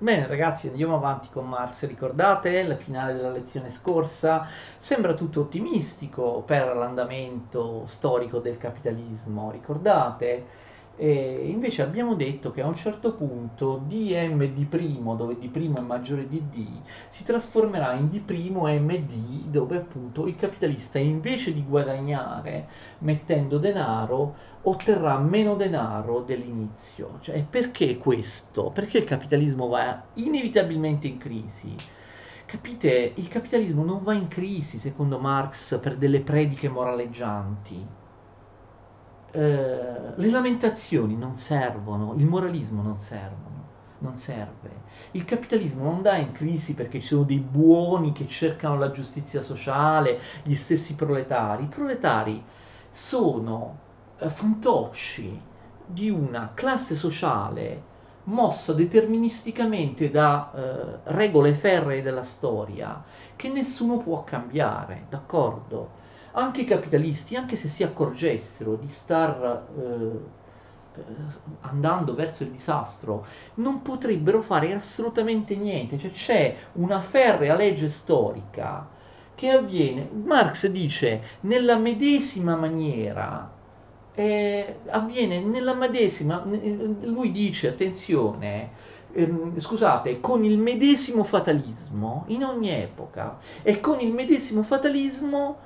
Bene ragazzi, andiamo avanti con Marx, ricordate la finale della lezione scorsa? Sembra tutto ottimistico per l'andamento storico del capitalismo, ricordate? E invece abbiamo detto che a un certo punto dm di', dove d' è maggiore di d, si trasformerà in d'md, dove appunto il capitalista invece di guadagnare mettendo denaro, otterrà meno denaro dell'inizio. Cioè, perché questo? Perché il capitalismo va inevitabilmente in crisi? Capite, il capitalismo non va in crisi, secondo Marx, per delle prediche moraleggianti eh, le lamentazioni non servono, il moralismo non servono, non serve. Il capitalismo non dà in crisi perché ci sono dei buoni che cercano la giustizia sociale, gli stessi proletari. I proletari sono eh, fantocci di una classe sociale mossa deterministicamente da eh, regole ferree della storia che nessuno può cambiare, d'accordo? Anche i capitalisti, anche se si accorgessero di star eh, andando verso il disastro, non potrebbero fare assolutamente niente, cioè c'è una ferrea legge storica che avviene, Marx dice, nella medesima maniera, eh, avviene nella medesima, lui dice, attenzione, ehm, scusate, con il medesimo fatalismo in ogni epoca e con il medesimo fatalismo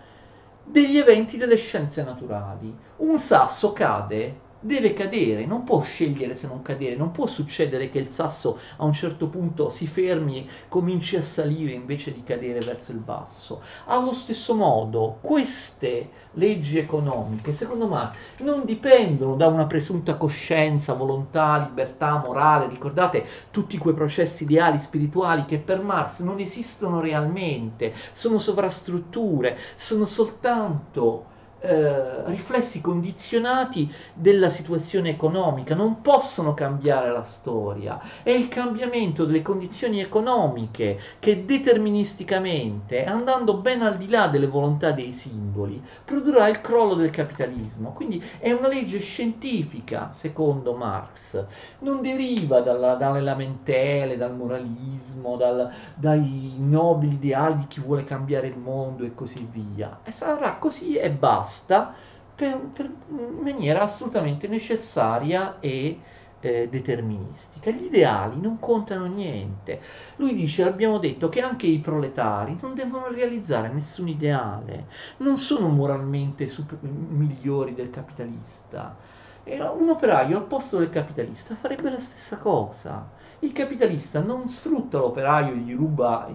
degli eventi delle scienze naturali. Un sasso cade deve cadere, non può scegliere se non cadere, non può succedere che il sasso a un certo punto si fermi, e cominci a salire invece di cadere verso il basso. Allo stesso modo, queste leggi economiche, secondo me, non dipendono da una presunta coscienza, volontà, libertà, morale, ricordate tutti quei processi ideali spirituali che per Marx non esistono realmente, sono sovrastrutture, sono soltanto eh, riflessi condizionati della situazione economica, non possono cambiare la storia. È il cambiamento delle condizioni economiche che deterministicamente, andando ben al di là delle volontà dei singoli, produrrà il crollo del capitalismo. Quindi è una legge scientifica, secondo Marx, non deriva dalla, dalle lamentele, dal moralismo, dal, dai nobili ideali di chi vuole cambiare il mondo e così via. E sarà così e basta basta per, per, in maniera assolutamente necessaria e eh, deterministica. Gli ideali non contano niente. Lui dice, abbiamo detto che anche i proletari non devono realizzare nessun ideale, non sono moralmente super, migliori del capitalista. E un operaio al posto del capitalista farebbe la stessa cosa. Il capitalista non sfrutta l'operaio, gli ruba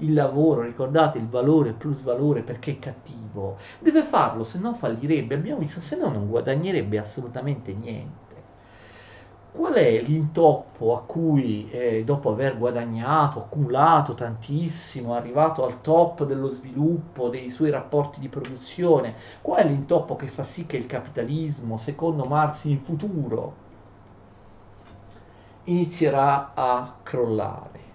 il lavoro, ricordate il valore plus valore perché è cattivo, deve farlo, se no fallirebbe, abbiamo visto, se no non guadagnerebbe assolutamente niente. Qual è l'intoppo a cui eh, dopo aver guadagnato, accumulato tantissimo, arrivato al top dello sviluppo dei suoi rapporti di produzione, qual è l'intoppo che fa sì che il capitalismo, secondo Marx, in futuro inizierà a crollare?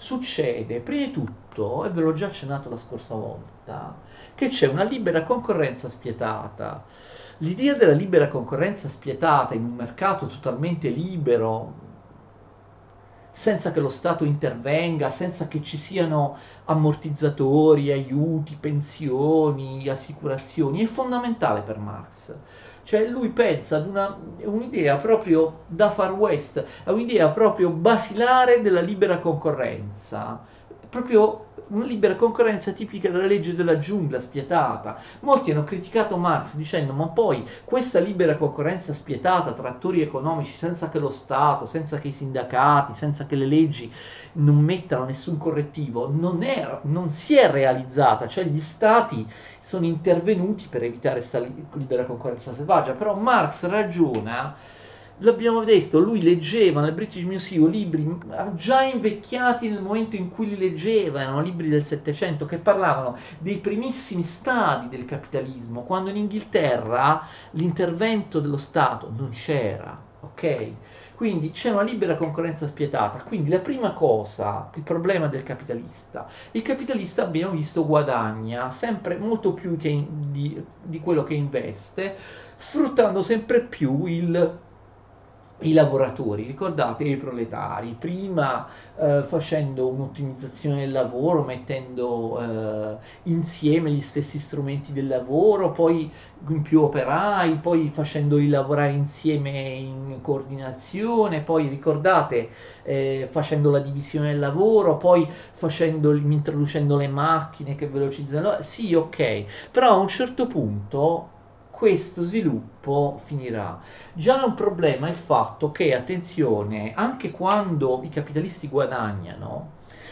Succede prima di tutto, e ve l'ho già accennato la scorsa volta, che c'è una libera concorrenza spietata. L'idea della libera concorrenza spietata in un mercato totalmente libero, senza che lo Stato intervenga, senza che ci siano ammortizzatori, aiuti, pensioni, assicurazioni, è fondamentale per Marx. Cioè lui pensa ad una, un'idea proprio da far west, a un'idea proprio basilare della libera concorrenza, proprio una libera concorrenza tipica della legge della giungla spietata. Molti hanno criticato Marx dicendo ma poi questa libera concorrenza spietata tra attori economici senza che lo Stato, senza che i sindacati, senza che le leggi non mettano nessun correttivo, non, è, non si è realizzata, cioè gli Stati sono intervenuti per evitare questa libera concorrenza selvaggia, però Marx ragiona l'abbiamo detto, lui leggeva nel British Museum libri già invecchiati nel momento in cui li leggeva, erano libri del Settecento che parlavano dei primissimi stadi del capitalismo, quando in Inghilterra l'intervento dello Stato non c'era, ok? Quindi c'è una libera concorrenza spietata. Quindi la prima cosa, il problema del capitalista. Il capitalista abbiamo visto guadagna sempre molto più in, di, di quello che investe, sfruttando sempre più il i lavoratori, ricordate i proletari, prima eh, facendo un'ottimizzazione del lavoro, mettendo eh, insieme gli stessi strumenti del lavoro, poi in più operai, poi facendoli lavorare insieme in coordinazione, poi ricordate eh, facendo la divisione del lavoro, poi introducendo le macchine che velocizzano, sì ok, però a un certo punto questo sviluppo finirà. Già è un problema il fatto che, attenzione, anche quando i capitalisti guadagnano,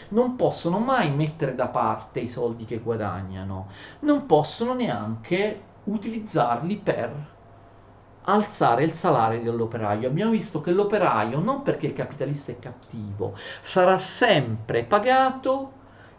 non possono mai mettere da parte i soldi che guadagnano, non possono neanche utilizzarli per alzare il salario dell'operaio. Abbiamo visto che l'operaio, non perché il capitalista è cattivo, sarà sempre pagato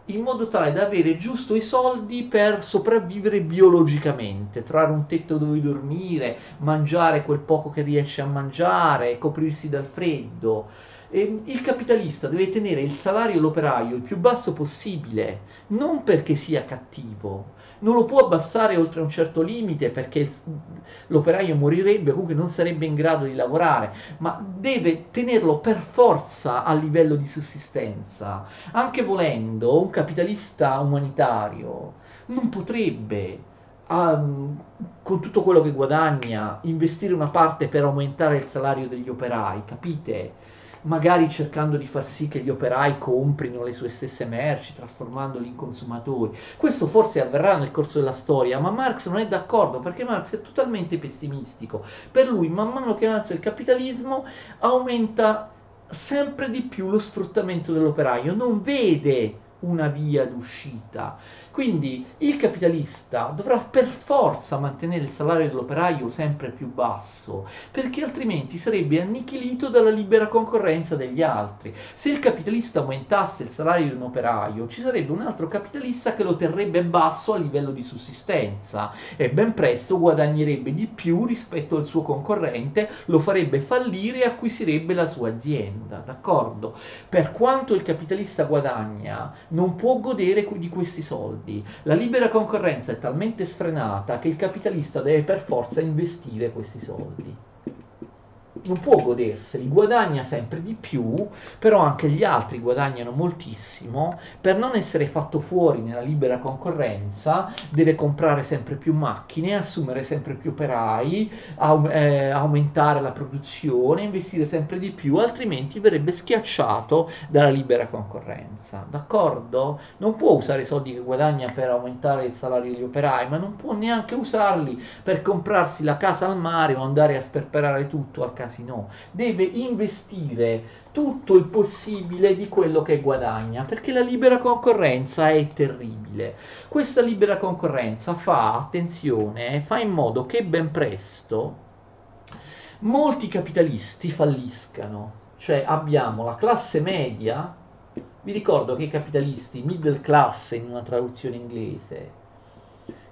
in modo tale da avere giusto i soldi per sopravvivere biologicamente, trovare un tetto dove dormire, mangiare quel poco che riesce a mangiare, coprirsi dal freddo. E il capitalista deve tenere il salario dell'operaio il più basso possibile, non perché sia cattivo, non lo può abbassare oltre un certo limite perché il, l'operaio morirebbe, comunque non sarebbe in grado di lavorare, ma deve tenerlo per forza a livello di sussistenza. Anche volendo, un capitalista umanitario non potrebbe Um, con tutto quello che guadagna, investire una parte per aumentare il salario degli operai, capite? Magari cercando di far sì che gli operai comprino le sue stesse merci, trasformandoli in consumatori. Questo forse avverrà nel corso della storia, ma Marx non è d'accordo perché Marx è totalmente pessimistico. Per lui, man mano che avanza il capitalismo, aumenta sempre di più lo sfruttamento dell'operaio, non vede una via d'uscita. Quindi il capitalista dovrà per forza mantenere il salario dell'operaio sempre più basso, perché altrimenti sarebbe annichilito dalla libera concorrenza degli altri. Se il capitalista aumentasse il salario di un operaio, ci sarebbe un altro capitalista che lo terrebbe basso a livello di sussistenza e ben presto guadagnerebbe di più rispetto al suo concorrente, lo farebbe fallire e acquisirebbe la sua azienda, d'accordo? Per quanto il capitalista guadagna, non può godere di questi soldi. La libera concorrenza è talmente sfrenata che il capitalista deve per forza investire questi soldi non può goderseli, guadagna sempre di più, però anche gli altri guadagnano moltissimo, per non essere fatto fuori nella libera concorrenza deve comprare sempre più macchine, assumere sempre più operai, au- eh, aumentare la produzione, investire sempre di più, altrimenti verrebbe schiacciato dalla libera concorrenza, d'accordo? Non può usare i soldi che guadagna per aumentare il salario degli operai, ma non può neanche usarli per comprarsi la casa al mare o andare a sperperare tutto al casino, deve investire tutto il possibile di quello che guadagna, perché la libera concorrenza è terribile. Questa libera concorrenza fa, attenzione, fa in modo che ben presto molti capitalisti falliscano, cioè abbiamo la classe media, vi ricordo che i capitalisti middle class in una traduzione inglese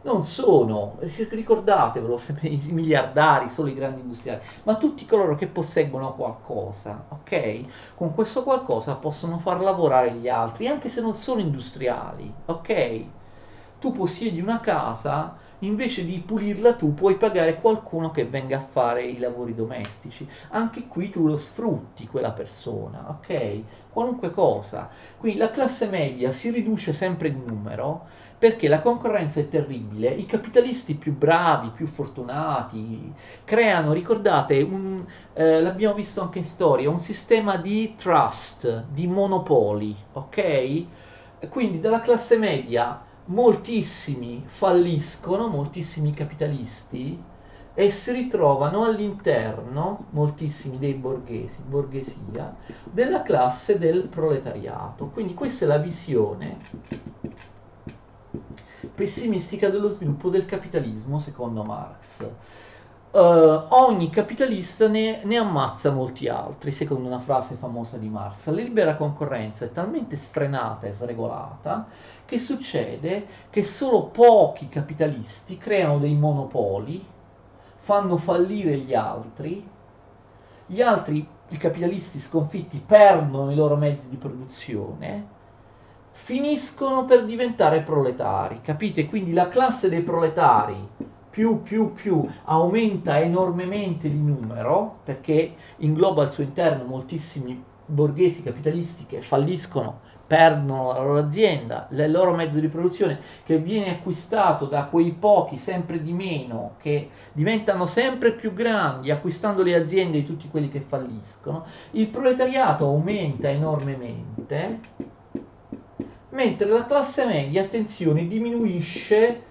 non sono, ricordatevelo, i miliardari, solo i grandi industriali, ma tutti coloro che posseggono qualcosa, ok? Con questo qualcosa possono far lavorare gli altri, anche se non sono industriali, ok? Tu possiedi una casa, invece di pulirla tu puoi pagare qualcuno che venga a fare i lavori domestici. Anche qui tu lo sfrutti quella persona, ok? Qualunque cosa. Quindi la classe media si riduce sempre di numero perché la concorrenza è terribile, i capitalisti più bravi, più fortunati, creano, ricordate, un, eh, l'abbiamo visto anche in storia, un sistema di trust, di monopoli, ok? Quindi dalla classe media moltissimi falliscono, moltissimi capitalisti, e si ritrovano all'interno, moltissimi dei borghesi, borghesia, della classe del proletariato. Quindi questa è la visione pessimistica dello sviluppo del capitalismo, secondo Marx. Uh, ogni capitalista ne, ne, ammazza molti altri, secondo una frase famosa di Marx. La libera concorrenza è talmente sfrenata e sregolata che succede che solo pochi capitalisti creano dei monopoli, fanno fallire gli altri, gli altri, i capitalisti sconfitti, perdono i loro mezzi di produzione finiscono per diventare proletari, capite? Quindi la classe dei proletari più più, più, aumenta enormemente di numero, perché ingloba al suo interno moltissimi borghesi capitalisti che falliscono perdono la loro azienda, il loro mezzo di produzione che viene acquistato da quei pochi sempre di meno che diventano sempre più grandi acquistando le aziende di tutti quelli che falliscono, il proletariato aumenta enormemente mentre la classe media, attenzione, diminuisce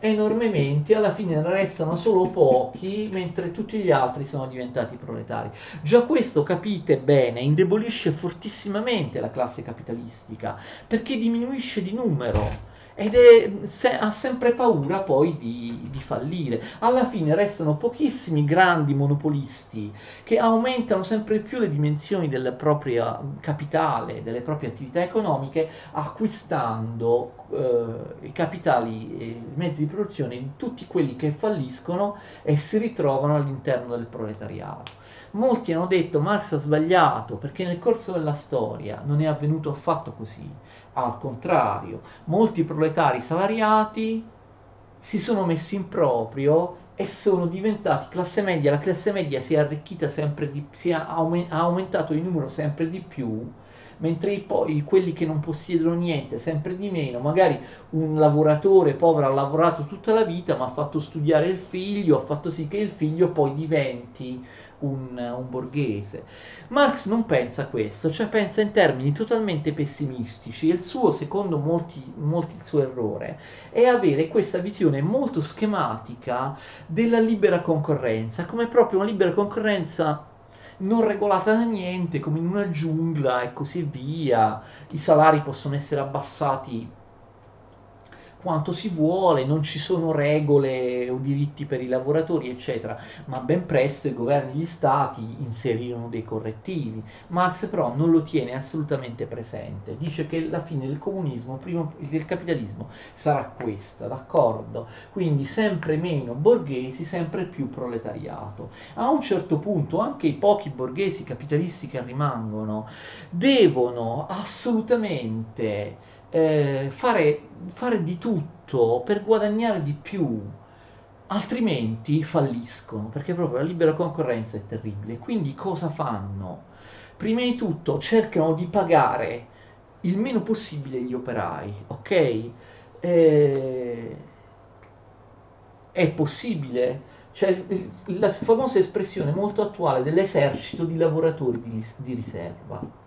enormemente, alla fine ne restano solo pochi, mentre tutti gli altri sono diventati proletari. Già questo, capite bene, indebolisce fortissimamente la classe capitalistica, perché diminuisce di numero ed è, se, ha sempre paura poi di, di, fallire. Alla fine restano pochissimi grandi monopolisti che aumentano sempre più le dimensioni del proprio capitale, delle proprie attività economiche, acquistando eh, i capitali e i mezzi di produzione di tutti quelli che falliscono e si ritrovano all'interno del proletariato. Molti hanno detto Marx ha sbagliato perché nel corso della storia non è avvenuto affatto così al contrario, molti proletari salariati si sono messi in proprio e sono diventati classe media, la classe media si è arricchita sempre di più, ha aumentato di numero sempre di più, mentre poi quelli che non possiedono niente sempre di meno, magari un lavoratore povero ha lavorato tutta la vita ma ha fatto studiare il figlio, ha fatto sì che il figlio poi diventi un, un, borghese. Marx non pensa questo, cioè pensa in termini totalmente pessimistici il suo, secondo molti, molti il suo errore, è avere questa visione molto schematica della libera concorrenza, come proprio una libera concorrenza non regolata da niente, come in una giungla e così via. I salari possono essere abbassati quanto si vuole, non ci sono regole o diritti per i lavoratori, eccetera, ma ben presto i governi e gli stati inserirono dei correttivi. Marx però non lo tiene assolutamente presente, dice che la fine del comunismo, prima del capitalismo, sarà questa, d'accordo? Quindi sempre meno borghesi, sempre più proletariato. A un certo punto anche i pochi borghesi capitalisti che rimangono devono assolutamente eh, fare, fare di tutto per guadagnare di più, altrimenti falliscono, perché proprio la libera concorrenza è terribile. Quindi cosa fanno? Prima di tutto cercano di pagare il meno possibile gli operai, ok? Eh, è possibile? C'è la famosa espressione molto attuale dell'esercito di lavoratori di, di riserva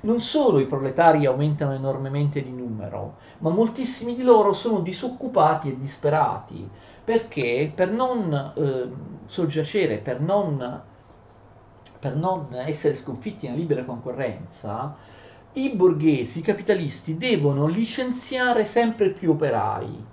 Non solo i proletari aumentano enormemente di numero, ma moltissimi di loro sono disoccupati e disperati, perché per non eh, soggiacere, per non, per non essere sconfitti nella libera concorrenza, i borghesi, i capitalisti devono licenziare sempre più operai,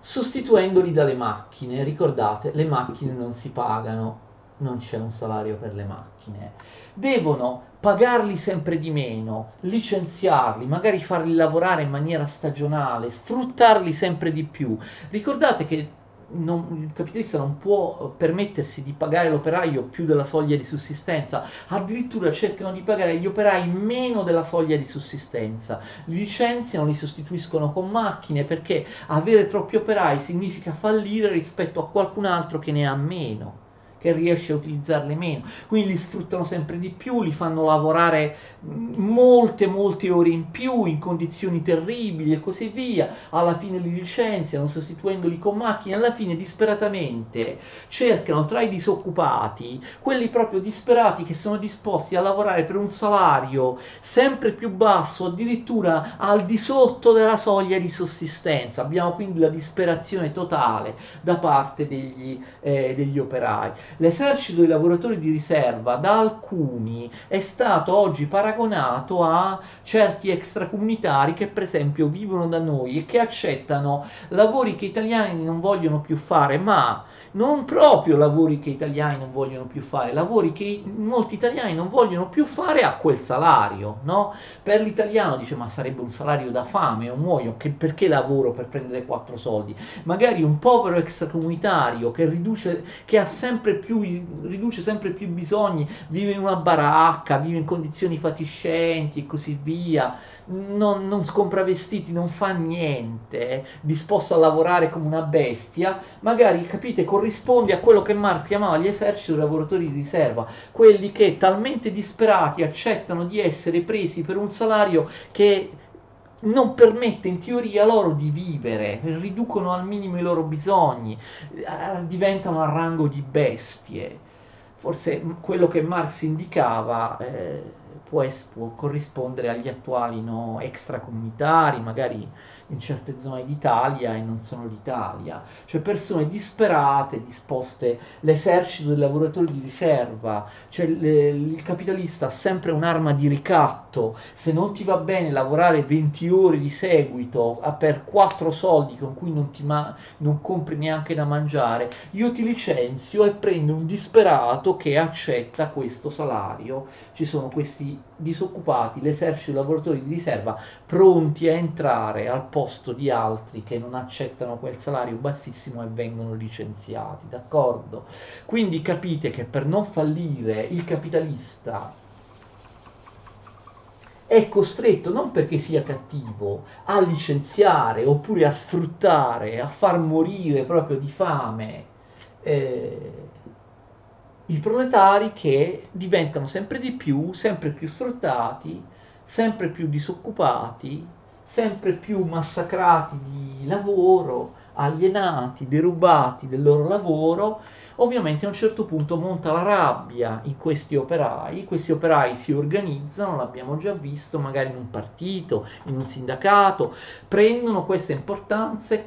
sostituendoli dalle macchine. Ricordate, le macchine non si pagano, non c'è un salario per le macchine. Devono pagarli sempre di meno, licenziarli, magari farli lavorare in maniera stagionale, sfruttarli sempre di più. Ricordate che non, il capitalista non può permettersi di pagare l'operaio più della soglia di sussistenza, addirittura cercano di pagare gli operai meno della soglia di sussistenza, li licenziano, li sostituiscono con macchine perché avere troppi operai significa fallire rispetto a qualcun altro che ne ha meno che riesce a utilizzarle meno. Quindi li sfruttano sempre di più, li fanno lavorare molte, molte ore in più in condizioni terribili e così via. Alla fine li licenziano sostituendoli con macchine. Alla fine, disperatamente, cercano tra i disoccupati quelli proprio disperati che sono disposti a lavorare per un salario sempre più basso, addirittura al di sotto della soglia di sussistenza. Abbiamo quindi la disperazione totale da parte degli, eh, degli operai. L'esercito dei lavoratori di riserva da alcuni è stato oggi paragonato a certi extracomunitari che per esempio vivono da noi e che accettano lavori che italiani non vogliono più fare, ma non proprio lavori che italiani non vogliono più fare, lavori che molti italiani non vogliono più fare a quel salario, no? Per l'italiano dice ma sarebbe un salario da fame o muoio, che, perché lavoro per prendere quattro soldi? Magari un povero extracomunitario che riduce, che ha sempre più, riduce sempre più bisogni, vive in una baracca, vive in condizioni fatiscenti e così via, non, non scompra vestiti, non fa niente, disposto a lavorare come una bestia, magari, capite, corrisponde a quello che Marx chiamava gli eserciti lavoratori di riserva, quelli che talmente disperati accettano di essere presi per un salario che non permette in teoria loro di vivere, riducono al minimo i loro bisogni, eh, diventano a rango di bestie. Forse quello che Marx indicava eh, può, può, corrispondere agli attuali no, extracomunitari, magari in certe zone d'Italia e non sono l'Italia, cioè persone disperate, disposte, l'esercito dei lavoratori di riserva, cioè le, il capitalista ha sempre un'arma di ricatto, se non ti va bene lavorare 20 ore di seguito per 4 soldi con cui non, ti ma- non compri neanche da mangiare, io ti licenzio e prendo un disperato che accetta questo salario, ci sono questi disoccupati, l'esercito dei lavoratori di riserva pronti a entrare al posto di altri che non accettano quel salario bassissimo e vengono licenziati, d'accordo? Quindi capite che per non fallire il capitalista è costretto non perché sia cattivo a licenziare oppure a sfruttare, a far morire proprio di fame eh, i proletari che diventano sempre di più, sempre più sfruttati, sempre più disoccupati, sempre più massacrati di lavoro, alienati, derubati del loro lavoro Ovviamente a un certo punto monta la rabbia in questi operai, questi operai si organizzano, l'abbiamo già visto, magari in un partito, in un sindacato, prendono questa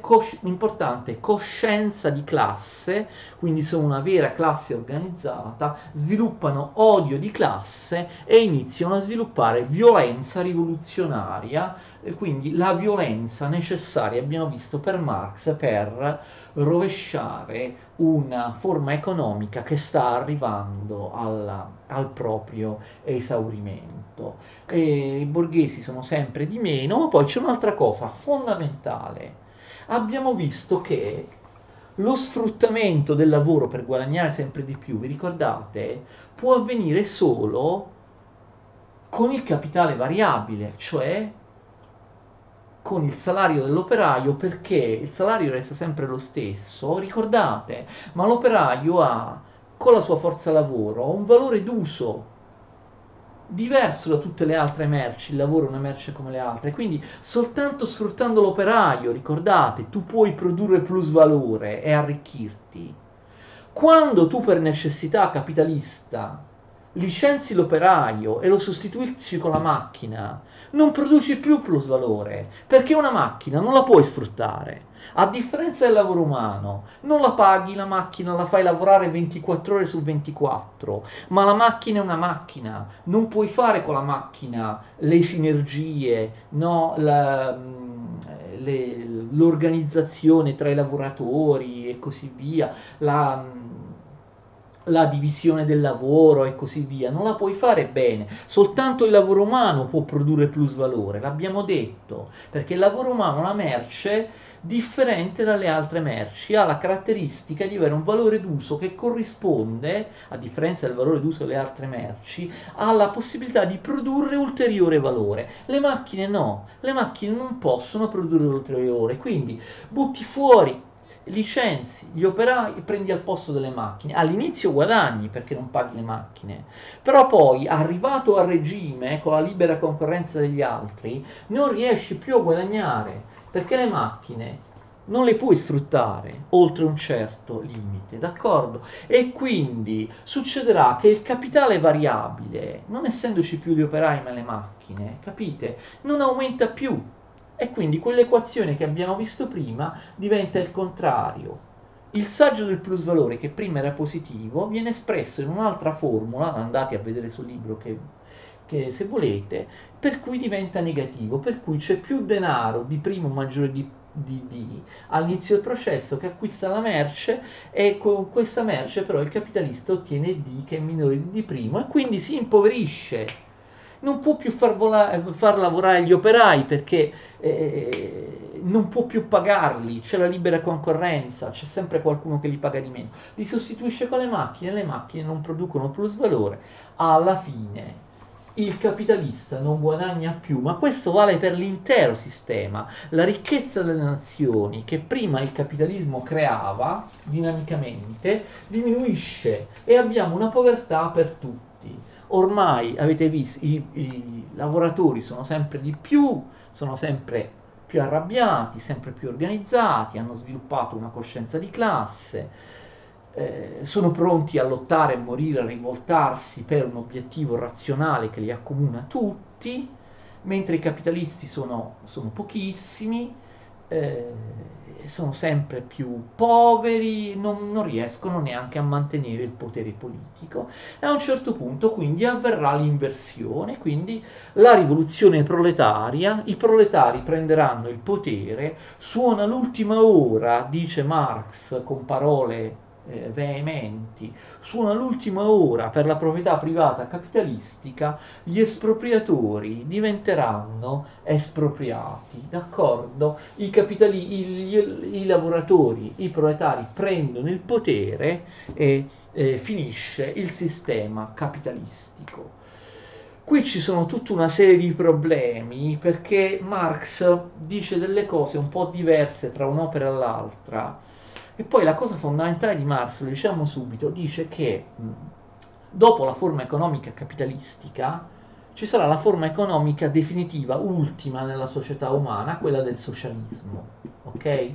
cos- importante coscienza di classe, quindi sono una vera classe organizzata, sviluppano odio di classe e iniziano a sviluppare violenza rivoluzionaria, quindi la violenza necessaria, abbiamo visto per Marx, per rovesciare una forma economica che sta arrivando alla, al proprio esaurimento. E I borghesi sono sempre di meno, ma poi c'è un'altra cosa fondamentale. Abbiamo visto che lo sfruttamento del lavoro per guadagnare sempre di più, vi ricordate, può avvenire solo con il capitale variabile, cioè con il salario dell'operaio perché il salario resta sempre lo stesso, ricordate, ma l'operaio ha con la sua forza lavoro un valore d'uso diverso da tutte le altre merci, il lavoro è una merce come le altre, quindi soltanto sfruttando l'operaio, ricordate, tu puoi produrre plus valore e arricchirti. Quando tu per necessità capitalista licenzi l'operaio e lo sostituisci con la macchina, non produci più plus valore, perché una macchina non la puoi sfruttare. A differenza del lavoro umano, non la paghi la macchina, la fai lavorare 24 ore su 24, ma la macchina è una macchina, non puoi fare con la macchina le sinergie, no, la, mm, le, l'organizzazione tra i lavoratori e così via, la mm, la divisione del lavoro e così via, non la puoi fare bene, soltanto il lavoro umano può produrre plus valore, l'abbiamo detto, perché il lavoro umano è una merce differente dalle altre merci, ha la caratteristica di avere un valore d'uso che corrisponde, a differenza del valore d'uso delle altre merci, alla possibilità di produrre ulteriore valore. Le macchine no, le macchine non possono produrre ulteriore valore, quindi butti fuori licenzi gli operai e prendi al posto delle macchine. All'inizio guadagni perché non paghi le macchine, però poi arrivato a regime con la libera concorrenza degli altri non riesci più a guadagnare perché le macchine non le puoi sfruttare oltre un certo limite, d'accordo? E quindi succederà che il capitale variabile, non essendoci più gli operai ma le macchine, capite? Non aumenta più e quindi quell'equazione che abbiamo visto prima diventa il contrario. Il saggio del plusvalore, che prima era positivo, viene espresso in un'altra formula, andate a vedere sul libro che, che se volete, per cui diventa negativo, per cui c'è più denaro di primo maggiore di di D all'inizio del processo che acquista la merce e con questa merce però il capitalista ottiene D che è minore di D' e quindi si impoverisce non può più far, volare, far lavorare gli operai perché eh, non può più pagarli, c'è la libera concorrenza, c'è sempre qualcuno che li paga di meno. Li sostituisce con le macchine, le macchine non producono plus valore. Alla fine il capitalista non guadagna più, ma questo vale per l'intero sistema. La ricchezza delle nazioni che prima il capitalismo creava dinamicamente diminuisce e abbiamo una povertà per tutti ormai avete visto i, i lavoratori sono sempre di più, sono sempre più arrabbiati, sempre più organizzati, hanno sviluppato una coscienza di classe, eh, sono pronti a lottare, a morire, a rivoltarsi per un obiettivo razionale che li accomuna tutti, mentre i capitalisti sono, sono pochissimi eh, sono sempre più poveri, non, non, riescono neanche a mantenere il potere politico. E a un certo punto quindi avverrà l'inversione, quindi la rivoluzione proletaria, i proletari prenderanno il potere, suona l'ultima ora, dice Marx con parole eh, veementi, suona l'ultima ora per la proprietà privata capitalistica, gli espropriatori diventeranno espropriati, d'accordo? I, capitali, i, i lavoratori, i proletari prendono il potere e eh, finisce il sistema capitalistico. Qui ci sono tutta una serie di problemi perché Marx dice delle cose un po' diverse tra un'opera e l'altra e poi la cosa fondamentale di Marx, lo diciamo subito, dice che mh, dopo la forma economica capitalistica ci sarà la forma economica definitiva, ultima nella società umana, quella del socialismo. Ok?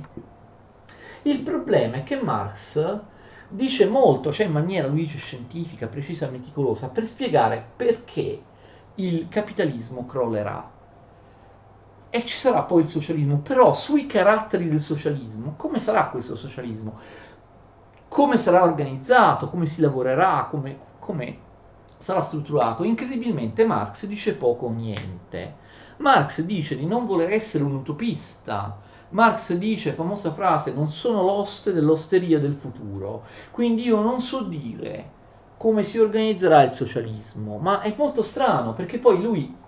Il problema è che Marx dice molto, cioè in maniera, lui dice, scientifica, precisa, meticolosa, per spiegare perché il capitalismo crollerà e ci sarà poi il socialismo, però sui caratteri del socialismo, come sarà questo socialismo? Come sarà organizzato? Come si lavorerà? Come, come sarà strutturato? Incredibilmente Marx dice poco o niente. Marx dice di non voler essere un utopista. Marx dice, famosa frase, non sono l'oste dell'osteria del futuro. Quindi io non so dire come si organizzerà il socialismo, ma è molto strano perché poi lui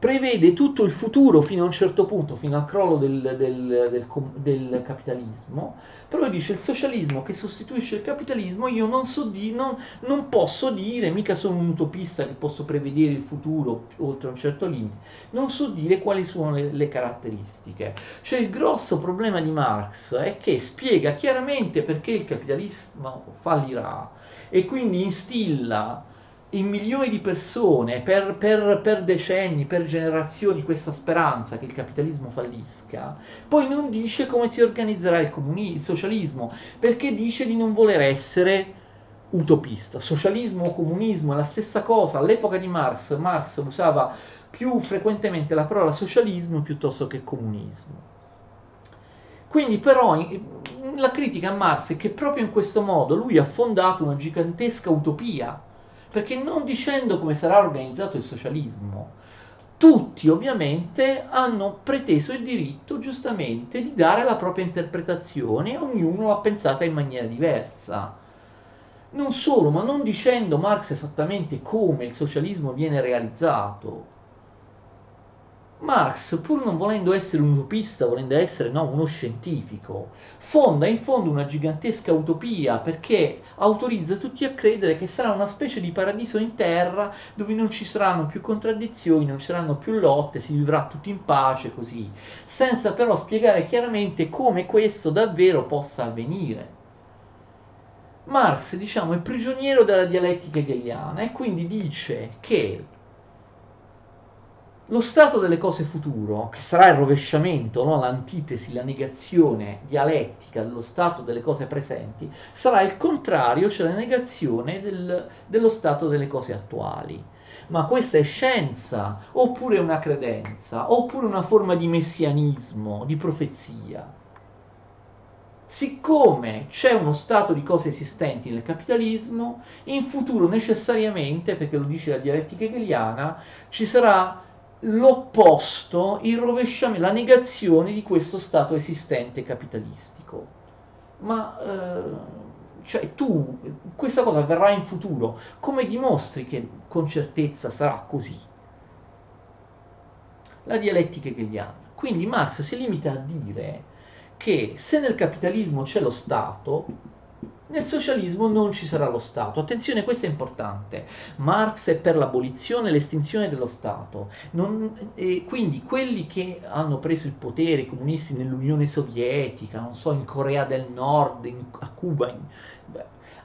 prevede tutto il futuro fino a un certo punto, fino al crollo del, del, del, del capitalismo, però dice il socialismo che sostituisce il capitalismo, io non, so di, non, non posso dire, mica sono un utopista che posso prevedere il futuro oltre un certo limite, non so dire quali sono le, le caratteristiche. Cioè il grosso problema di Marx è che spiega chiaramente perché il capitalismo fallirà e quindi instilla in milioni di persone per, per, per, decenni, per generazioni questa speranza che il capitalismo fallisca, poi non dice come si organizzerà il, comuni- il socialismo, perché dice di non voler essere utopista. Socialismo o comunismo è la stessa cosa. All'epoca di Marx, Marx usava più frequentemente la parola socialismo piuttosto che comunismo. Quindi però la critica a Marx è che proprio in questo modo lui ha fondato una gigantesca utopia perché non dicendo come sarà organizzato il socialismo, tutti ovviamente hanno preteso il diritto giustamente di dare la propria interpretazione ognuno l'ha pensata in maniera diversa. Non solo, ma non dicendo Marx esattamente come il socialismo viene realizzato, Marx, pur non volendo essere un utopista, volendo essere no, uno scientifico, fonda in fondo una gigantesca utopia perché autorizza tutti a credere che sarà una specie di paradiso in terra dove non ci saranno più contraddizioni, non ci saranno più lotte, si vivrà tutti in pace così, senza però spiegare chiaramente come questo davvero possa avvenire. Marx, diciamo, è prigioniero della dialettica hegeliana e quindi dice che lo stato delle cose futuro, che sarà il rovesciamento, no? l'antitesi, la negazione dialettica dello stato delle cose presenti, sarà il contrario, cioè la negazione del, dello stato delle cose attuali. Ma questa è scienza, oppure una credenza, oppure una forma di messianismo, di profezia. Siccome c'è uno stato di cose esistenti nel capitalismo, in futuro necessariamente, perché lo dice la dialettica hegeliana, ci sarà l'opposto, il rovesciamento, la negazione di questo stato esistente capitalistico. Ma eh, cioè tu questa cosa avverrà in futuro, come dimostri che con certezza sarà così? La dialettica hegeliana. Quindi Marx si limita a dire che se nel capitalismo c'è lo Stato, nel socialismo non ci sarà lo Stato. Attenzione, questo è importante. Marx è per l'abolizione e l'estinzione dello Stato. Non, quindi quelli che hanno preso il potere, i comunisti nell'Unione Sovietica, non so, in Corea del Nord, in, a Cuba, in,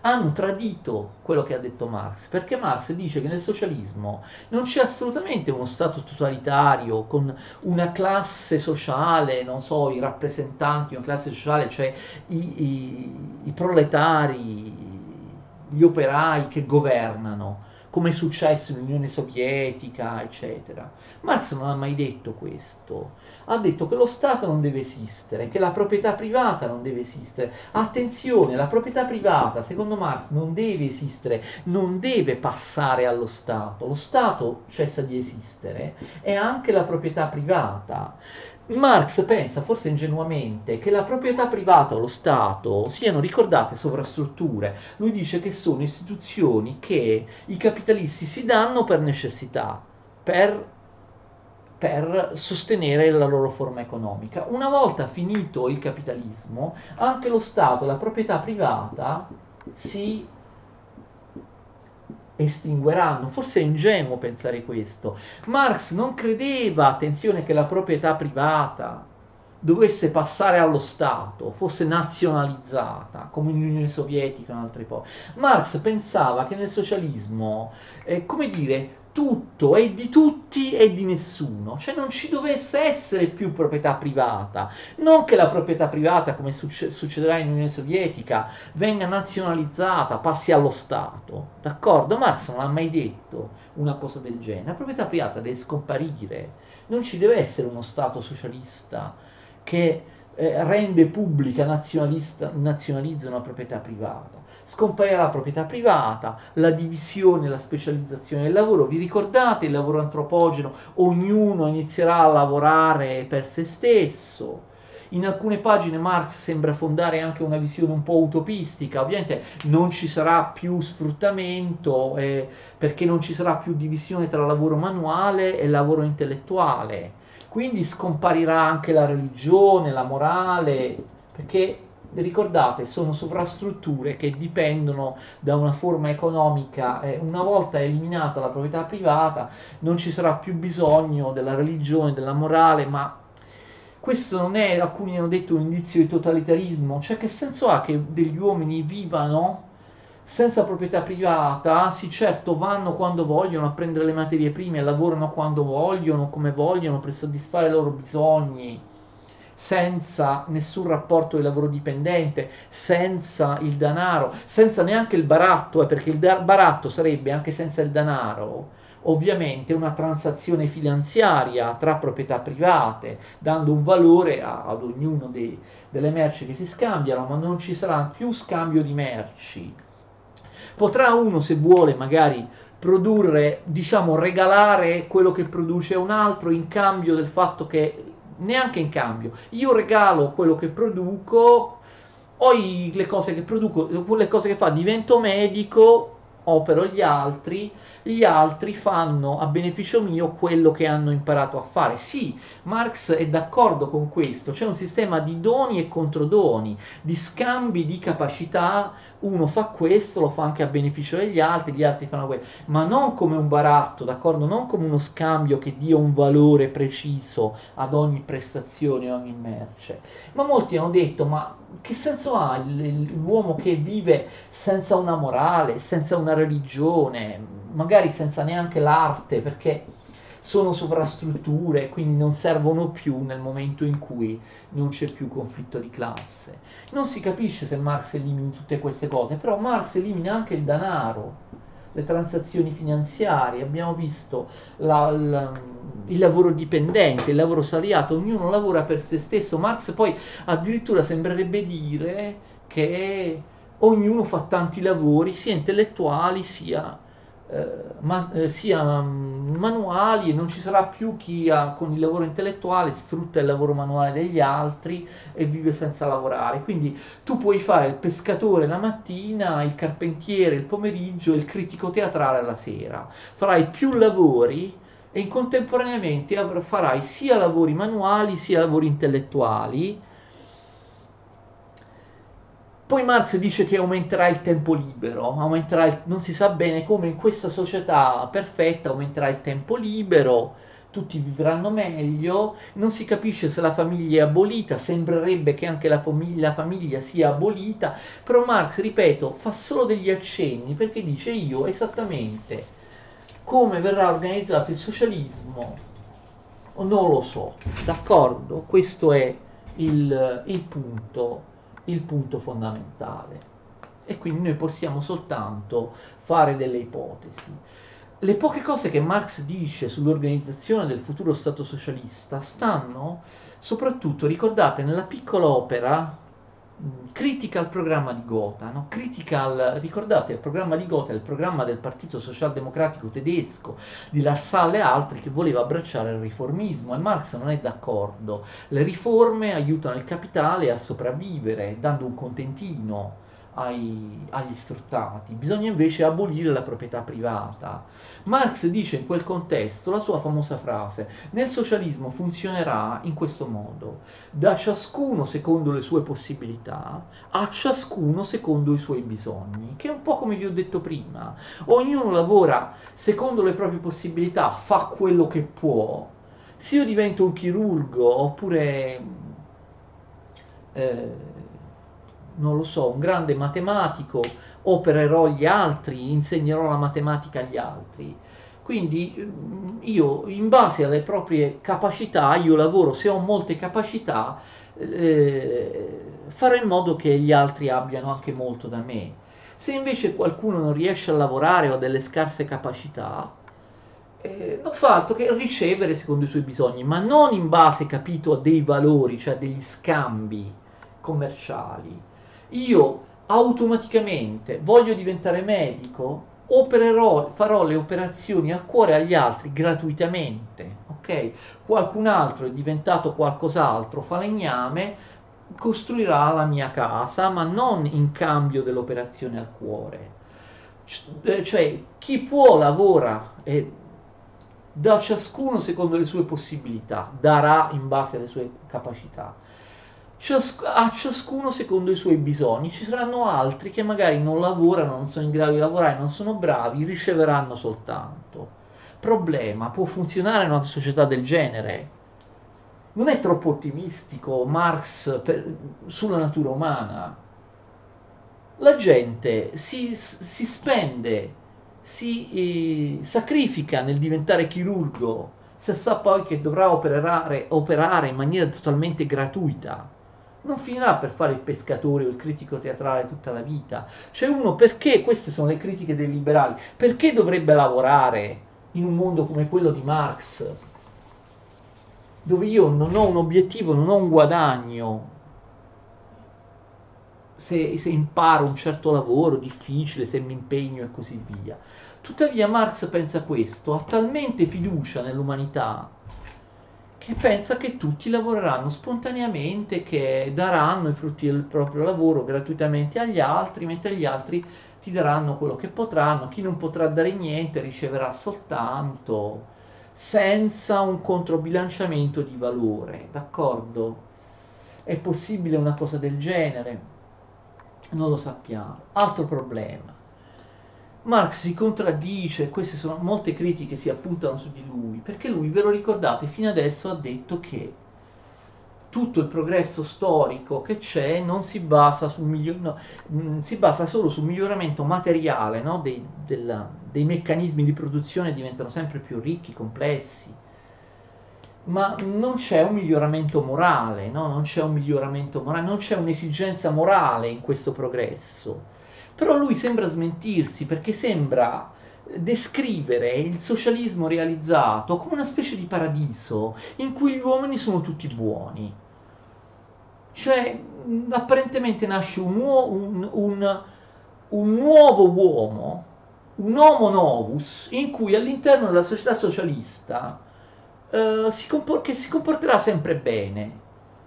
hanno tradito quello che ha detto Marx, perché Marx dice che nel socialismo non c'è assolutamente uno Stato totalitario con una classe sociale, non so, i rappresentanti di una classe sociale, cioè i, i, i proletari, gli operai che governano come è successo nell'Unione Sovietica, eccetera. Marx non ha mai detto questo. Ha detto che lo Stato non deve esistere, che la proprietà privata non deve esistere. Attenzione, la proprietà privata, secondo Marx, non deve esistere, non deve passare allo Stato. Lo Stato cessa di esistere e anche la proprietà privata. Marx pensa, forse ingenuamente, che la proprietà privata o lo Stato siano ricordate sovrastrutture. Lui dice che sono istituzioni che i capitalisti si danno per necessità, per, per sostenere la loro forma economica. Una volta finito il capitalismo, anche lo Stato la proprietà privata si estingueranno. Forse è ingenuo pensare questo. Marx non credeva, attenzione, che la proprietà privata dovesse passare allo Stato, fosse nazionalizzata, come in Unione Sovietica in altre poche. Marx pensava che nel socialismo, eh, come dire, tutto è di tutti e di nessuno, cioè non ci dovesse essere più proprietà privata, non che la proprietà privata, come succederà in Unione Sovietica, venga nazionalizzata, passi allo Stato, d'accordo? Marx non ha mai detto una cosa del genere, la proprietà privata deve scomparire, non ci deve essere uno Stato socialista che eh, rende pubblica, nazionalizza una proprietà privata scomparirà la proprietà privata, la divisione, la specializzazione del lavoro. Vi ricordate il lavoro antropogeno? Ognuno inizierà a lavorare per se stesso. In alcune pagine Marx sembra fondare anche una visione un po' utopistica, ovviamente non ci sarà più sfruttamento eh, perché non ci sarà più divisione tra lavoro manuale e lavoro intellettuale, quindi scomparirà anche la religione, la morale, perché ricordate, sono sovrastrutture che dipendono da una forma economica. Eh, una volta eliminata la proprietà privata, non ci sarà più bisogno della religione, della morale, ma questo non è, alcuni hanno detto, un indizio di totalitarismo. Cioè, che senso ha che degli uomini vivano senza proprietà privata? Sì, certo, vanno quando vogliono a prendere le materie prime, lavorano quando vogliono, come vogliono, per soddisfare i loro bisogni senza nessun rapporto di lavoro dipendente, senza il denaro, senza neanche il baratto, eh, perché il baratto sarebbe anche senza il denaro ovviamente una transazione finanziaria tra proprietà private, dando un valore a, ad ognuno dei, delle merci che si scambiano, ma non ci sarà più scambio di merci. Potrà uno, se vuole, magari produrre, diciamo, regalare quello che produce un altro in cambio del fatto che neanche in cambio. Io regalo quello che produco, ho le cose che produco, le cose che fa, divento medico, opero gli altri, gli altri fanno a beneficio mio quello che hanno imparato a fare. Sì, Marx è d'accordo con questo, c'è un sistema di doni e controdoni, di scambi di capacità, uno fa questo, lo fa anche a beneficio degli altri, gli altri fanno quello, ma non come un baratto, d'accordo? Non come uno scambio che dia un valore preciso ad ogni prestazione, ogni merce. Ma molti hanno detto, ma che senso ha l'uomo che vive senza una morale, senza una religione, magari senza neanche l'arte, perché sono sovrastrutture, quindi non servono più nel momento in cui non c'è più conflitto di classe. Non si capisce se Marx elimina tutte queste cose, però Marx elimina anche il denaro, le transazioni finanziarie, abbiamo visto la, la, il lavoro dipendente, il lavoro salariato, ognuno lavora per se stesso. Marx poi addirittura sembrerebbe dire che ognuno fa tanti lavori, sia intellettuali sia ma, eh, sia um, manuali e non ci sarà più chi ha, con il lavoro intellettuale sfrutta il lavoro manuale degli altri e vive senza lavorare. Quindi tu puoi fare il pescatore la mattina, il carpentiere il pomeriggio e il critico teatrale la sera. Farai più lavori e contemporaneamente farai sia lavori manuali sia lavori intellettuali poi Marx dice che aumenterà il tempo libero, aumenterà il, non si sa bene come in questa società perfetta aumenterà il tempo libero, tutti vivranno meglio, non si capisce se la famiglia è abolita, sembrerebbe che anche la famiglia, la famiglia sia abolita, però Marx, ripeto, fa solo degli accenni perché dice io esattamente come verrà organizzato il socialismo, non lo so, d'accordo? Questo è il, il punto il punto fondamentale. E quindi noi possiamo soltanto fare delle ipotesi. Le poche cose che Marx dice sull'organizzazione del futuro Stato socialista stanno soprattutto ricordate nella piccola opera critica al programma di Gotha, no? al, ricordate il programma di Gotha, il programma del Partito Socialdemocratico tedesco di Lassalle e altri che voleva abbracciare il riformismo e Marx non è d'accordo. Le riforme aiutano il capitale a sopravvivere dando un contentino ai, agli sfruttati, bisogna invece abolire la proprietà privata. Marx dice in quel contesto la sua famosa frase, nel socialismo funzionerà in questo modo, da ciascuno secondo le sue possibilità, a ciascuno secondo i suoi bisogni, che è un po' come vi ho detto prima, ognuno lavora secondo le proprie possibilità, fa quello che può, se io divento un chirurgo oppure... Eh, non lo so, un grande matematico, opererò gli altri, insegnerò la matematica agli altri. Quindi mm, io in base alle proprie capacità, io lavoro, se ho molte capacità, eh, farò in modo che gli altri abbiano anche molto da me. Se invece qualcuno non riesce a lavorare o ha delle scarse capacità, eh, non fa altro che ricevere secondo i suoi bisogni, ma non in base, capito, a dei valori, cioè degli scambi commerciali io automaticamente voglio diventare medico, opererò, farò le operazioni al cuore agli altri gratuitamente, ok? Qualcun altro è diventato qualcos'altro, falegname, costruirà la mia casa, ma non in cambio dell'operazione al cuore. Eh, cioè, chi può lavora e da ciascuno secondo le sue possibilità, darà in base alle sue capacità a ciascuno secondo i suoi bisogni. Ci saranno altri che magari non lavorano, non sono in grado di lavorare, non sono bravi, riceveranno soltanto. Problema, può funzionare una società del genere? Non è troppo ottimistico Marx per, sulla natura umana. La gente si, si spende, si eh, sacrifica nel diventare chirurgo se sa poi che dovrà operare, operare in maniera totalmente gratuita non finirà per fare il pescatore o il critico teatrale tutta la vita. C'è uno perché, queste sono le critiche dei liberali, perché dovrebbe lavorare in un mondo come quello di Marx, dove io non ho un obiettivo, non ho un guadagno, se, se imparo un certo lavoro difficile, se mi impegno e così via. Tuttavia Marx pensa questo, ha talmente fiducia nell'umanità che pensa che tutti lavoreranno spontaneamente, che daranno i frutti del proprio lavoro gratuitamente agli altri, mentre gli altri ti daranno quello che potranno, chi non potrà dare niente riceverà soltanto, senza un controbilanciamento di valore, d'accordo? È possibile una cosa del genere? Non lo sappiamo. Altro problema. Marx si contraddice, queste sono molte critiche si appuntano su di lui, perché lui, ve lo ricordate, fino adesso ha detto che tutto il progresso storico che c'è non si basa, sul miglior, no, mm, si basa solo sul miglioramento materiale no, dei, della, dei meccanismi di produzione diventano sempre più ricchi, complessi, ma non c'è un miglioramento morale, no? non c'è un miglioramento morale, non c'è un'esigenza morale in questo progresso però lui sembra smentirsi perché sembra descrivere il socialismo realizzato come una specie di paradiso in cui gli uomini sono tutti buoni. Cioè, apparentemente nasce un, un, un, un nuovo uomo un homo novus in cui all'interno della società socialista eh, si compor- che si comporterà sempre bene.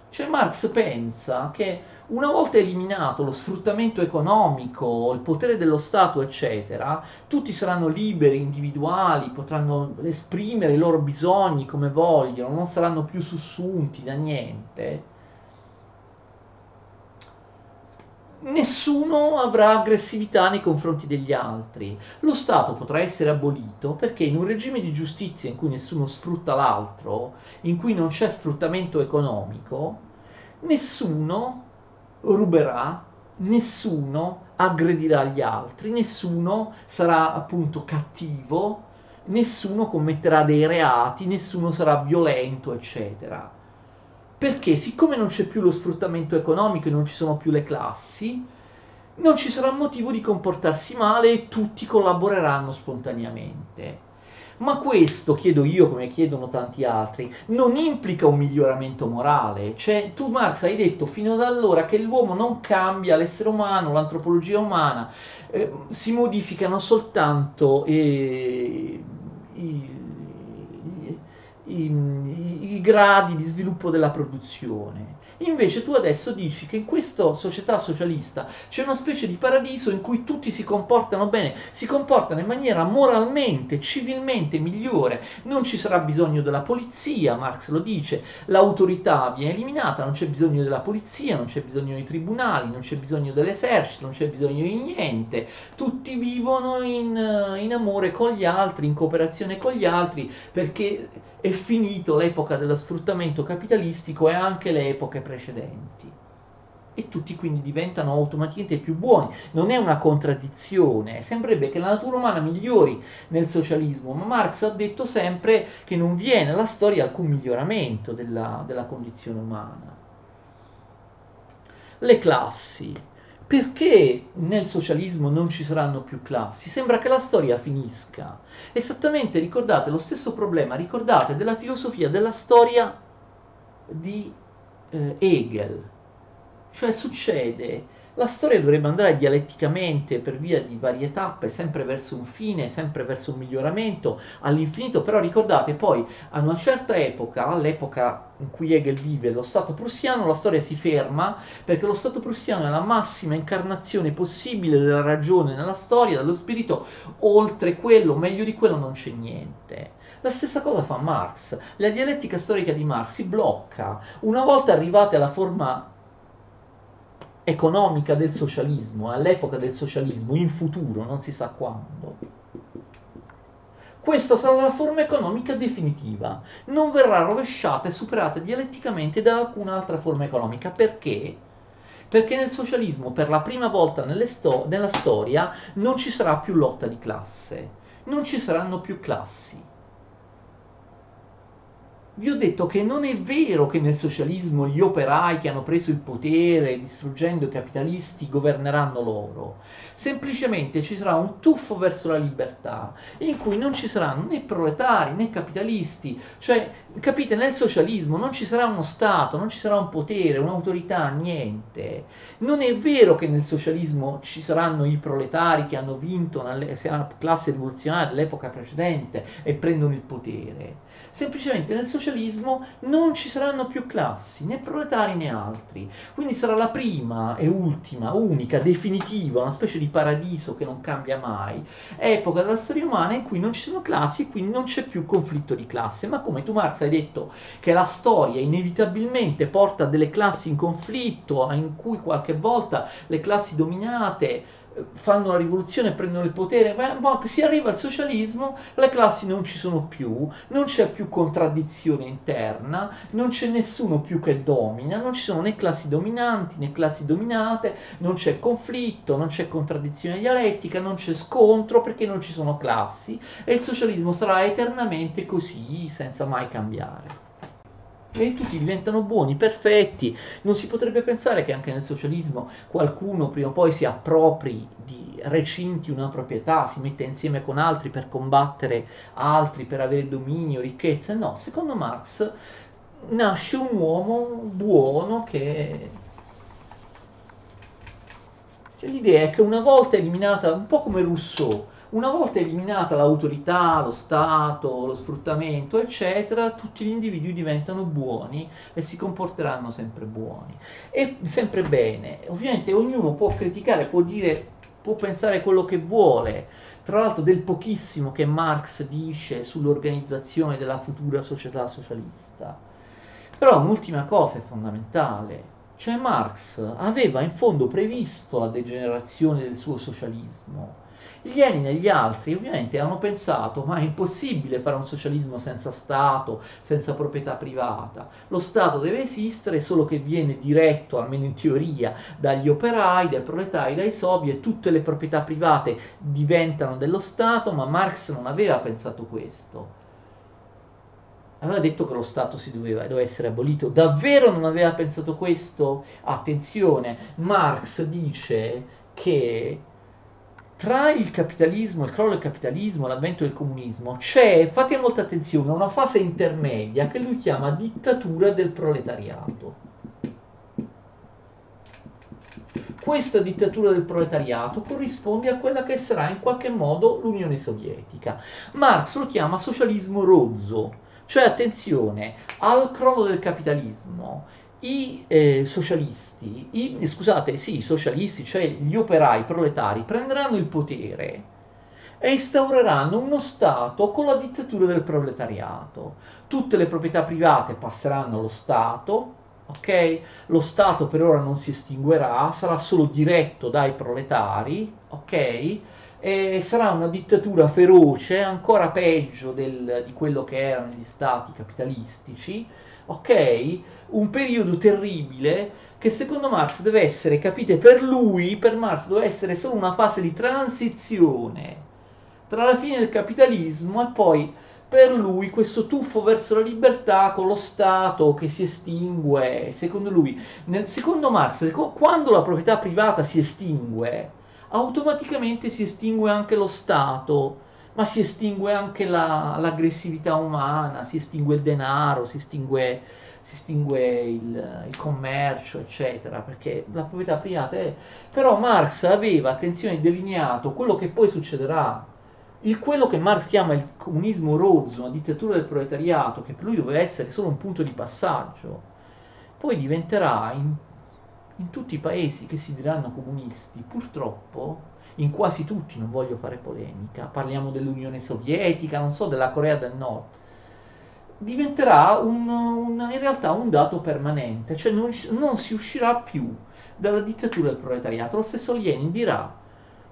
Cioè Marx pensa che una volta eliminato lo sfruttamento economico, il potere dello Stato, eccetera, tutti saranno liberi, individuali, potranno esprimere i loro bisogni come vogliono, non saranno più sussunti da niente. Nessuno avrà aggressività nei confronti degli altri. Lo Stato potrà essere abolito perché in un regime di giustizia in cui nessuno sfrutta l'altro, in cui non c'è sfruttamento economico, nessuno ruberà, nessuno aggredirà gli altri, nessuno sarà appunto cattivo, nessuno commetterà dei reati, nessuno sarà violento, eccetera. Perché siccome non c'è più lo sfruttamento economico e non ci sono più le classi, non ci sarà motivo di comportarsi male e tutti collaboreranno spontaneamente. Ma questo, chiedo io come chiedono tanti altri, non implica un miglioramento morale. Cioè, tu Marx hai detto fino ad allora che l'uomo non cambia, l'essere umano, l'antropologia umana, eh, si modificano soltanto eh, i, i, i, gradi di sviluppo della produzione. Invece tu adesso dici che in questa società socialista c'è una specie di paradiso in cui tutti si comportano bene, si comportano in maniera moralmente, civilmente migliore, non ci sarà bisogno della polizia, Marx lo dice, l'autorità viene eliminata, non c'è bisogno della polizia, non c'è bisogno dei tribunali, non c'è bisogno dell'esercito, non c'è bisogno di niente, tutti vivono in, in amore con gli altri, in cooperazione con gli altri, perché è finito l'epoca dello sfruttamento capitalistico e anche le epoche precedenti. E tutti quindi diventano automaticamente più buoni. Non è una contraddizione, sembrerebbe che la natura umana migliori nel socialismo, ma Marx ha detto sempre che non viene alla storia alcun miglioramento della, della condizione umana. Le classi, perché nel socialismo non ci saranno più classi? Sembra che la storia finisca. Esattamente, ricordate, lo stesso problema, ricordate, della filosofia della storia di eh, Hegel. Cioè succede la storia dovrebbe andare dialetticamente per via di varie tappe, sempre verso un fine, sempre verso un miglioramento, all'infinito, però ricordate poi a una certa epoca, all'epoca in cui Hegel vive, lo Stato prussiano, la storia si ferma perché lo Stato prussiano è la massima incarnazione possibile della ragione nella storia, dello spirito, oltre quello, meglio di quello non c'è niente. La stessa cosa fa Marx. La dialettica storica di Marx si blocca. Una volta arrivate alla forma economica del socialismo, all'epoca del socialismo, in futuro, non si sa quando. Questa sarà la forma economica definitiva, non verrà rovesciata e superata dialetticamente da alcun'altra forma economica. Perché? Perché nel socialismo, per la prima volta sto- nella storia, non ci sarà più lotta di classe, non ci saranno più classi vi ho detto che non è vero che nel socialismo gli operai che hanno preso il potere distruggendo i capitalisti governeranno loro. Semplicemente ci sarà un tuffo verso la libertà in cui non ci saranno né proletari né capitalisti. Cioè, capite, nel socialismo non ci sarà uno Stato, non ci sarà un potere, un'autorità, niente. Non è vero che nel socialismo ci saranno i proletari che hanno vinto una classe rivoluzionaria dell'epoca precedente e prendono il potere semplicemente nel socialismo non ci saranno più classi, né proletari né altri. Quindi sarà la prima e ultima, unica, definitiva, una specie di paradiso che non cambia mai, epoca della storia umana in cui non ci sono classi e quindi non c'è più conflitto di classe. Ma come tu Marx hai detto che la storia inevitabilmente porta delle classi in conflitto, in cui qualche volta le classi dominate fanno la rivoluzione, prendono il potere, ma si arriva al socialismo, le classi non ci sono più, non c'è più contraddizione interna, non c'è nessuno più che domina, non ci sono né classi dominanti né classi dominate, non c'è conflitto, non c'è contraddizione dialettica, non c'è scontro perché non ci sono classi e il socialismo sarà eternamente così senza mai cambiare e tutti diventano buoni, perfetti. Non si potrebbe pensare che anche nel socialismo qualcuno prima o poi si appropri di recinti una proprietà, si mette insieme con altri per combattere altri, per avere dominio, ricchezza. No, secondo Marx nasce un uomo buono che Cioè, l'idea è che una volta eliminata, un po' come Rousseau, una volta eliminata l'autorità, lo Stato, lo sfruttamento, eccetera, tutti gli individui diventano buoni e si comporteranno sempre buoni e sempre bene. Ovviamente ognuno può criticare, può dire, può pensare quello che vuole. Tra l'altro del pochissimo che Marx dice sull'organizzazione della futura società socialista. Però un'ultima cosa è fondamentale, cioè Marx aveva in fondo previsto la degenerazione del suo socialismo gli Lenin e gli altri ovviamente hanno pensato ma è impossibile fare un socialismo senza Stato, senza proprietà privata. Lo Stato deve esistere solo che viene diretto, almeno in teoria, dagli operai, dai proletari, dai soviet, tutte le proprietà private diventano dello Stato, ma Marx non aveva pensato questo aveva detto che lo Stato si doveva, doveva, essere abolito. Davvero non aveva pensato questo? Attenzione, Marx dice che tra il capitalismo, il crollo del capitalismo, l'avvento del comunismo, c'è, fate molta attenzione, una fase intermedia che lui chiama dittatura del proletariato. Questa dittatura del proletariato corrisponde a quella che sarà in qualche modo l'Unione Sovietica. Marx lo chiama socialismo rozzo, cioè attenzione, al crollo del capitalismo i eh, socialisti, i, scusate, sì, i socialisti, cioè gli operai proletari, prenderanno il potere e instaureranno uno Stato con la dittatura del proletariato. Tutte le proprietà private passeranno allo Stato, ok? Lo Stato per ora non si estinguerà, sarà solo diretto dai proletari, ok? E sarà una dittatura feroce, ancora peggio del, di quello che erano gli stati capitalistici, ok? Un periodo terribile che secondo Marx deve essere, capite, per lui, per Marx deve essere solo una fase di transizione tra la fine del capitalismo e poi per lui questo tuffo verso la libertà con lo Stato che si estingue, secondo lui, nel, secondo Marx, quando la proprietà privata si estingue, automaticamente si estingue anche lo Stato ma si estingue anche la, l'aggressività umana, si estingue il denaro, si estingue, si estingue il, il, commercio, eccetera, perché la proprietà privata è... Però Marx aveva, attenzione, delineato quello che poi succederà, il, quello che Marx chiama il comunismo rozzo, la dittatura del proletariato, che per lui doveva essere solo un punto di passaggio, poi diventerà in, in tutti i paesi che si diranno comunisti, purtroppo in quasi tutti, non voglio fare polemica, parliamo dell'Unione Sovietica, non so, della Corea del Nord, diventerà un, un, in realtà un dato permanente, cioè non, non si uscirà più dalla dittatura del proletariato. Lo stesso Lenin dirà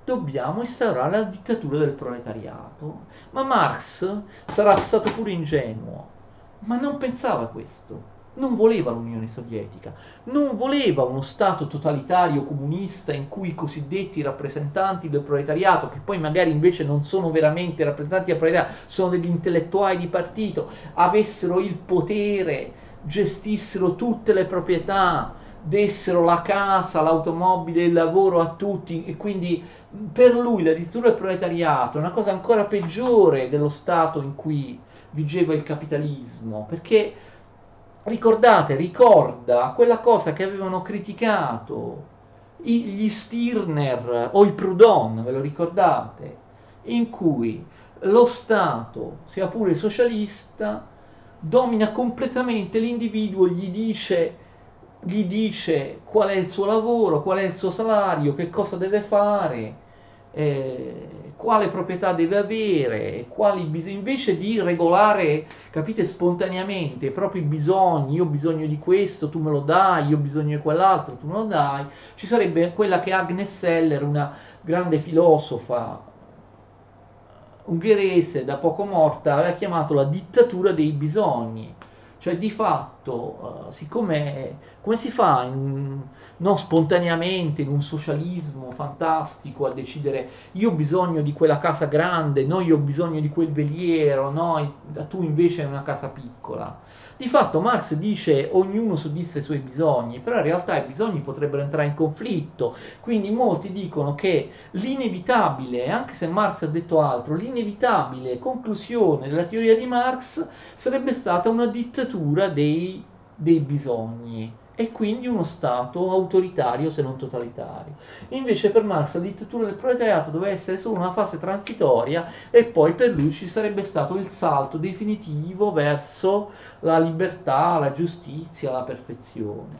dobbiamo instaurare la dittatura del proletariato. Ma Marx sarà stato pure ingenuo, ma non pensava questo non voleva l'Unione Sovietica, non voleva uno Stato totalitario comunista in cui i cosiddetti rappresentanti del proletariato, che poi magari invece non sono veramente rappresentanti del proletariato, sono degli intellettuali di partito, avessero il potere, gestissero tutte le proprietà, dessero la casa, l'automobile, il lavoro a tutti e quindi per lui la dittatura del proletariato è una cosa ancora peggiore dello Stato in cui vigeva il capitalismo, perché ricordate, ricorda quella cosa che avevano criticato gli Stirner o i Proudhon, ve lo ricordate? In cui lo Stato, sia pure socialista, domina completamente l'individuo, gli dice, gli dice qual è il suo lavoro, qual è il suo salario, che cosa deve fare, eh, quale proprietà deve avere, quali bisogni, invece di regolare, capite, spontaneamente i propri bisogni, io ho bisogno di questo, tu me lo dai, io ho bisogno di quell'altro, tu me lo dai, ci sarebbe quella che Agnes Seller, una grande filosofa ungherese da poco morta, aveva chiamato la dittatura dei bisogni, cioè di fatto, uh, siccome come si fa in, non spontaneamente in un socialismo fantastico a decidere io ho bisogno di quella casa grande, no io ho bisogno di quel veliero, no tu invece hai una casa piccola. Di fatto Marx dice ognuno soddisfa i suoi bisogni, però in realtà i bisogni potrebbero entrare in conflitto, quindi molti dicono che l'inevitabile, anche se Marx ha detto altro, l'inevitabile conclusione della teoria di Marx sarebbe stata una dittatura dei, dei bisogni e quindi uno Stato autoritario se non totalitario. Invece per Marx la dittatura del proletariato doveva essere solo una fase transitoria e poi per lui ci sarebbe stato il salto definitivo verso la libertà, la giustizia, la perfezione.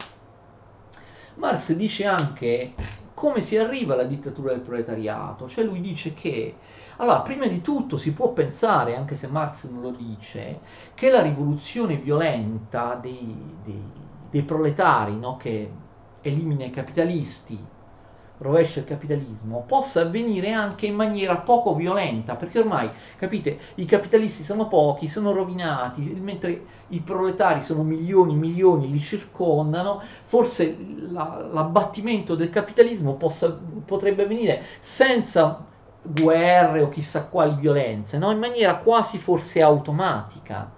Marx dice anche come si arriva alla dittatura del proletariato, cioè lui dice che allora, prima di tutto si può pensare, anche se Marx non lo dice, che la rivoluzione violenta dei, dei, dei proletari, no, che elimina i capitalisti, rovescia il capitalismo, possa avvenire anche in maniera poco violenta, perché ormai, capite, i capitalisti sono pochi, sono rovinati, mentre i proletari sono milioni, milioni, li circondano, forse la, l'abbattimento del capitalismo possa, potrebbe avvenire senza guerre o chissà quali violenze, no? in maniera quasi forse automatica.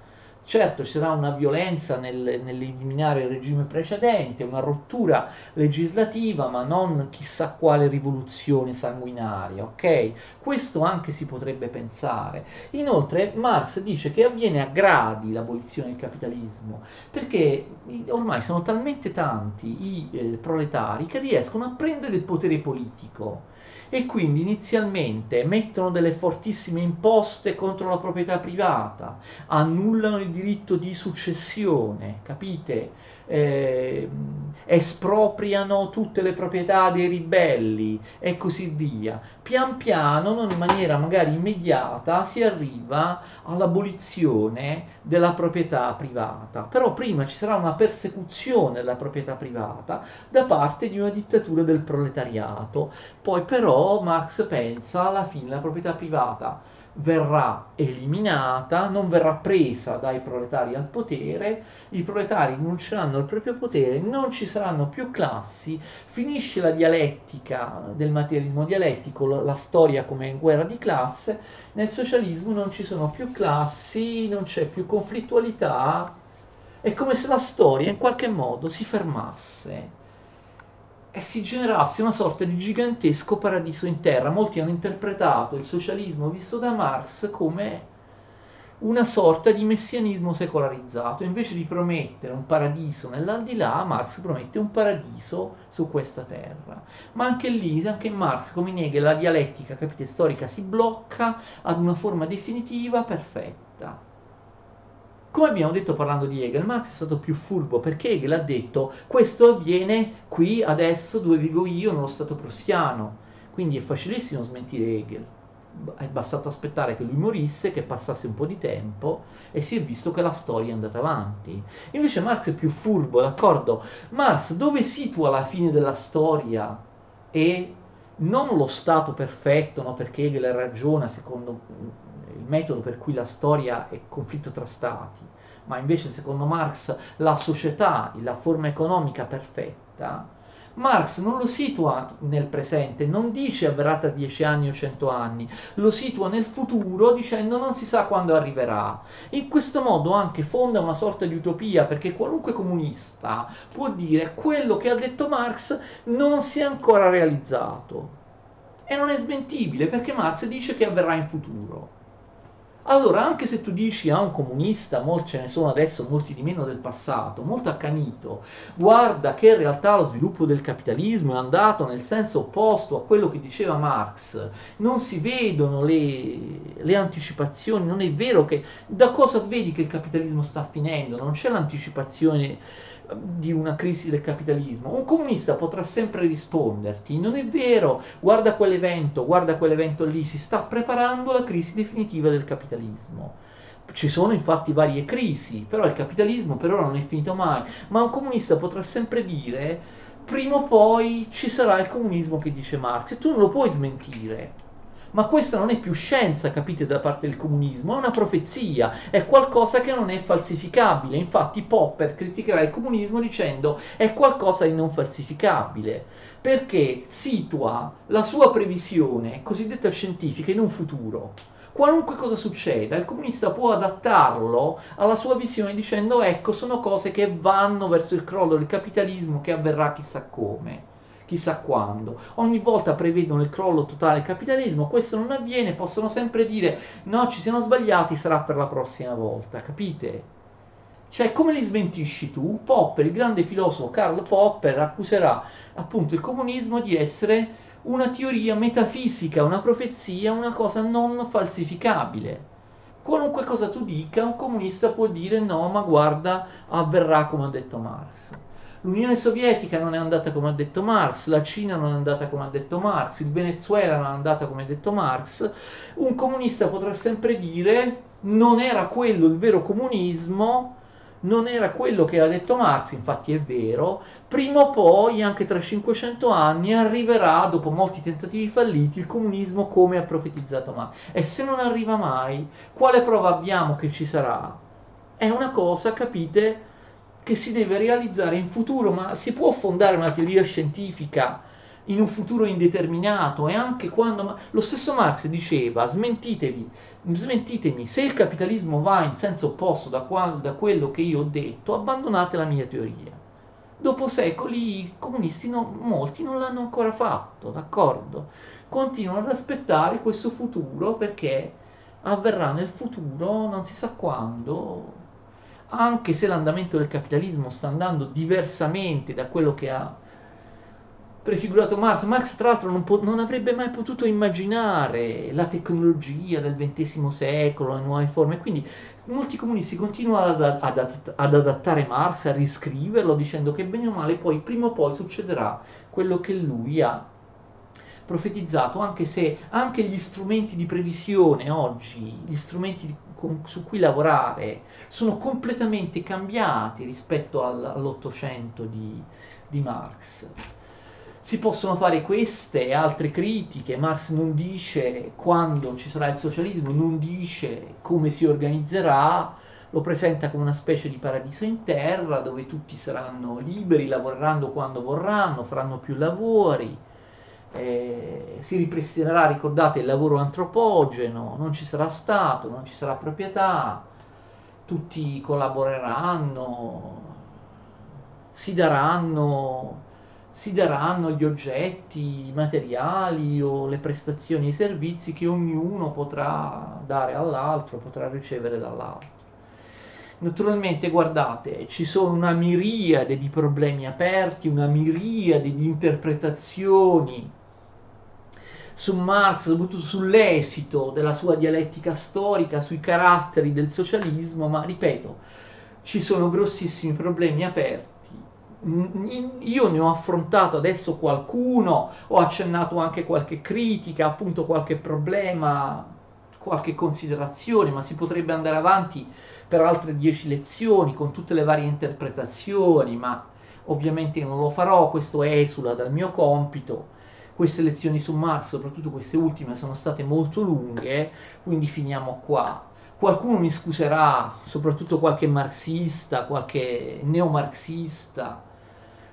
Certo ci sarà una violenza nel, nell'eliminare il regime precedente, una rottura legislativa, ma non chissà quale rivoluzione sanguinaria, ok? Questo anche si potrebbe pensare. Inoltre Marx dice che avviene a gradi l'abolizione del capitalismo, perché ormai sono talmente tanti i eh, proletari che riescono a prendere il potere politico e quindi inizialmente mettono delle fortissime imposte contro la proprietà privata, annullano il diritto di successione, capite? Eh, espropriano tutte le proprietà dei ribelli e così via. Pian piano, non in maniera magari immediata, si arriva all'abolizione della proprietà privata. Però prima ci sarà una persecuzione della proprietà privata da parte di una dittatura del proletariato. Poi però Marx pensa alla fine la proprietà privata verrà eliminata, non verrà presa dai proletari al potere, i proletari rinunceranno al proprio potere, non ci saranno più classi, finisce la dialettica del materialismo dialettico, la storia come guerra di classe, nel socialismo non ci sono più classi, non c'è più conflittualità, è come se la storia in qualche modo si fermasse e si generasse una sorta di gigantesco paradiso in terra. Molti hanno interpretato il socialismo visto da Marx come una sorta di messianismo secolarizzato. Invece di promettere un paradiso nell'aldilà, Marx promette un paradiso su questa terra. Ma anche lì, anche Marx, come Hegel, la dialettica capite, storica si blocca ad una forma definitiva perfetta. Come abbiamo detto parlando di Hegel, Marx è stato più furbo perché Hegel ha detto questo avviene qui, adesso, dove vivo io, nello Stato prussiano. Quindi è facilissimo smentire Hegel. È bastato aspettare che lui morisse, che passasse un po' di tempo e si è visto che la storia è andata avanti. Invece Marx è più furbo, d'accordo? Marx dove situa la fine della storia e non lo stato perfetto, no? perché Hegel ragiona secondo il metodo per cui la storia è conflitto tra stati, ma invece secondo Marx la società, la forma economica perfetta, Marx non lo situa nel presente, non dice avverrà tra dieci anni o cento anni, lo situa nel futuro dicendo non si sa quando arriverà. In questo modo anche fonda una sorta di utopia perché qualunque comunista può dire quello che ha detto Marx non si è ancora realizzato. E non è smentibile perché Marx dice che avverrà in futuro. Allora, anche se tu dici a un comunista, molti ce ne sono adesso, molti di meno del passato, molto accanito, guarda che in realtà lo sviluppo del capitalismo è andato nel senso opposto a quello che diceva Marx, non si vedono le, le anticipazioni, non è vero che da cosa vedi che il capitalismo sta finendo, non c'è l'anticipazione di una crisi del capitalismo, un comunista potrà sempre risponderti, non è vero, guarda quell'evento, guarda quell'evento lì, si sta preparando la crisi definitiva del capitalismo. Ci sono infatti varie crisi, però il capitalismo per ora non è finito mai, ma un comunista potrà sempre dire prima o poi ci sarà il comunismo che dice Marx e tu non lo puoi smentire ma questa non è più scienza, capite, da parte del comunismo, è una profezia, è qualcosa che non è falsificabile. Infatti Popper criticherà il comunismo dicendo è qualcosa di non falsificabile, perché situa la sua previsione cosiddetta scientifica in un futuro. Qualunque cosa succeda, il comunista può adattarlo alla sua visione dicendo ecco, sono cose che vanno verso il crollo del capitalismo che avverrà chissà come chissà quando. Ogni volta prevedono il crollo totale del capitalismo, questo non avviene, possono sempre dire no, ci siamo sbagliati, sarà per la prossima volta, capite? Cioè, come li smentisci tu? Popper, il grande filosofo Karl Popper, accuserà appunto il comunismo di essere una teoria metafisica, una profezia, una cosa non falsificabile. Qualunque cosa tu dica, un comunista può dire no, ma guarda, avverrà come ha detto Marx. L'Unione Sovietica non è andata come ha detto Marx, la Cina non è andata come ha detto Marx, il Venezuela non è andata come ha detto Marx. Un comunista potrà sempre dire non era quello il vero comunismo, non era quello che ha detto Marx, infatti è vero, prima o poi, anche tra 500 anni, arriverà, dopo molti tentativi falliti, il comunismo come ha profetizzato Marx. E se non arriva mai, quale prova abbiamo che ci sarà? È una cosa, capite, che si deve realizzare in futuro, ma si può fondare una teoria scientifica in un futuro indeterminato e anche quando... Lo stesso Marx diceva, smentitevi, smentitemi, se il capitalismo va in senso opposto da, qual, da quello che io ho detto, abbandonate la mia teoria. Dopo secoli i comunisti, non, molti non l'hanno ancora fatto, d'accordo? Continuano ad aspettare questo futuro perché avverrà nel futuro, non si sa quando, anche se l'andamento del capitalismo sta andando diversamente da quello che ha prefigurato Marx. Marx, tra l'altro, non, po- non, avrebbe mai potuto immaginare la tecnologia del XX secolo, le nuove forme. Quindi molti comunisti continuano ad, ad, ad, adattare Marx, a riscriverlo, dicendo che bene o male poi, prima o poi, succederà quello che lui ha profetizzato, anche se anche gli strumenti di previsione oggi, gli strumenti con, su cui lavorare, sono completamente cambiati rispetto al, all'Ottocento di, di Marx. Si possono fare queste e altre critiche, Marx non dice quando ci sarà il socialismo, non dice come si organizzerà, lo presenta come una specie di paradiso in terra dove tutti saranno liberi, lavoreranno quando vorranno, faranno più lavori, eh, si ripristinerà, ricordate, il lavoro antropogeno, non ci sarà Stato, non ci sarà proprietà, tutti collaboreranno, si daranno, si daranno gli oggetti, i materiali o le prestazioni e i servizi che ognuno potrà dare all'altro, potrà ricevere dall'altro. Naturalmente, guardate, ci sono una miriade di problemi aperti, una miriade di interpretazioni su Marx, soprattutto sull'esito della sua dialettica storica, sui caratteri del socialismo, ma ripeto, ci sono grossissimi problemi aperti. Io ne ho affrontato adesso qualcuno, ho accennato anche qualche critica, appunto qualche problema, qualche considerazione, ma si potrebbe andare avanti per altre dieci lezioni con tutte le varie interpretazioni, ma ovviamente non lo farò, questo esula dal mio compito queste lezioni su Marx, soprattutto queste ultime, sono state molto lunghe, quindi finiamo qua. Qualcuno mi scuserà, soprattutto qualche marxista, qualche neomarxista,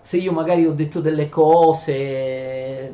se io magari ho detto delle cose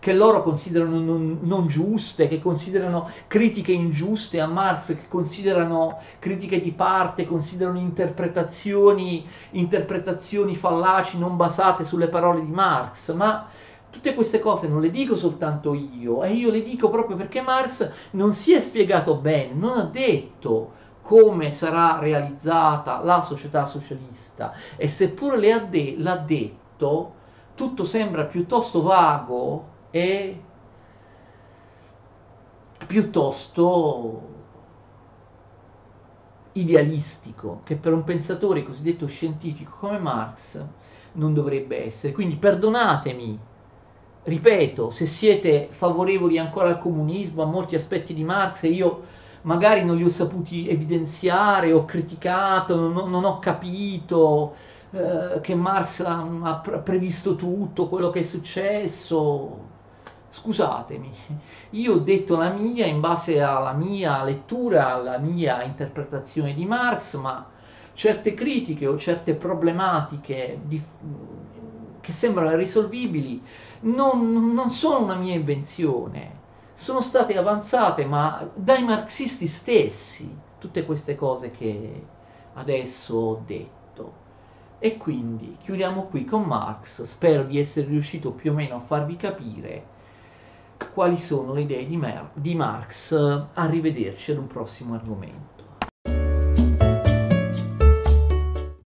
che loro considerano non, non, giuste, che considerano critiche ingiuste a Marx, che considerano critiche di parte, considerano interpretazioni, interpretazioni fallaci non basate sulle parole di Marx, ma Tutte queste cose non le dico soltanto io, e io le dico proprio perché Marx non si è spiegato bene, non ha detto come sarà realizzata la società socialista e seppure de- l'ha detto, tutto sembra piuttosto vago e piuttosto idealistico, che per un pensatore cosiddetto scientifico come Marx non dovrebbe essere. Quindi perdonatemi ripeto, se siete favorevoli ancora al comunismo, a molti aspetti di Marx, e io magari non li ho saputi evidenziare, ho criticato, non, non ho capito eh, che Marx ha, previsto tutto quello che è successo, scusatemi, io ho detto la mia in base alla mia lettura, alla mia interpretazione di Marx, ma certe critiche o certe problematiche di, che sembrano irrisolvibili non, non sono una mia invenzione, sono state avanzate ma dai marxisti stessi, tutte queste cose che adesso ho detto. E quindi chiudiamo qui con Marx, spero di essere riuscito più o meno a farvi capire quali sono le idee di, Mar- di Marx, arrivederci ad un prossimo argomento.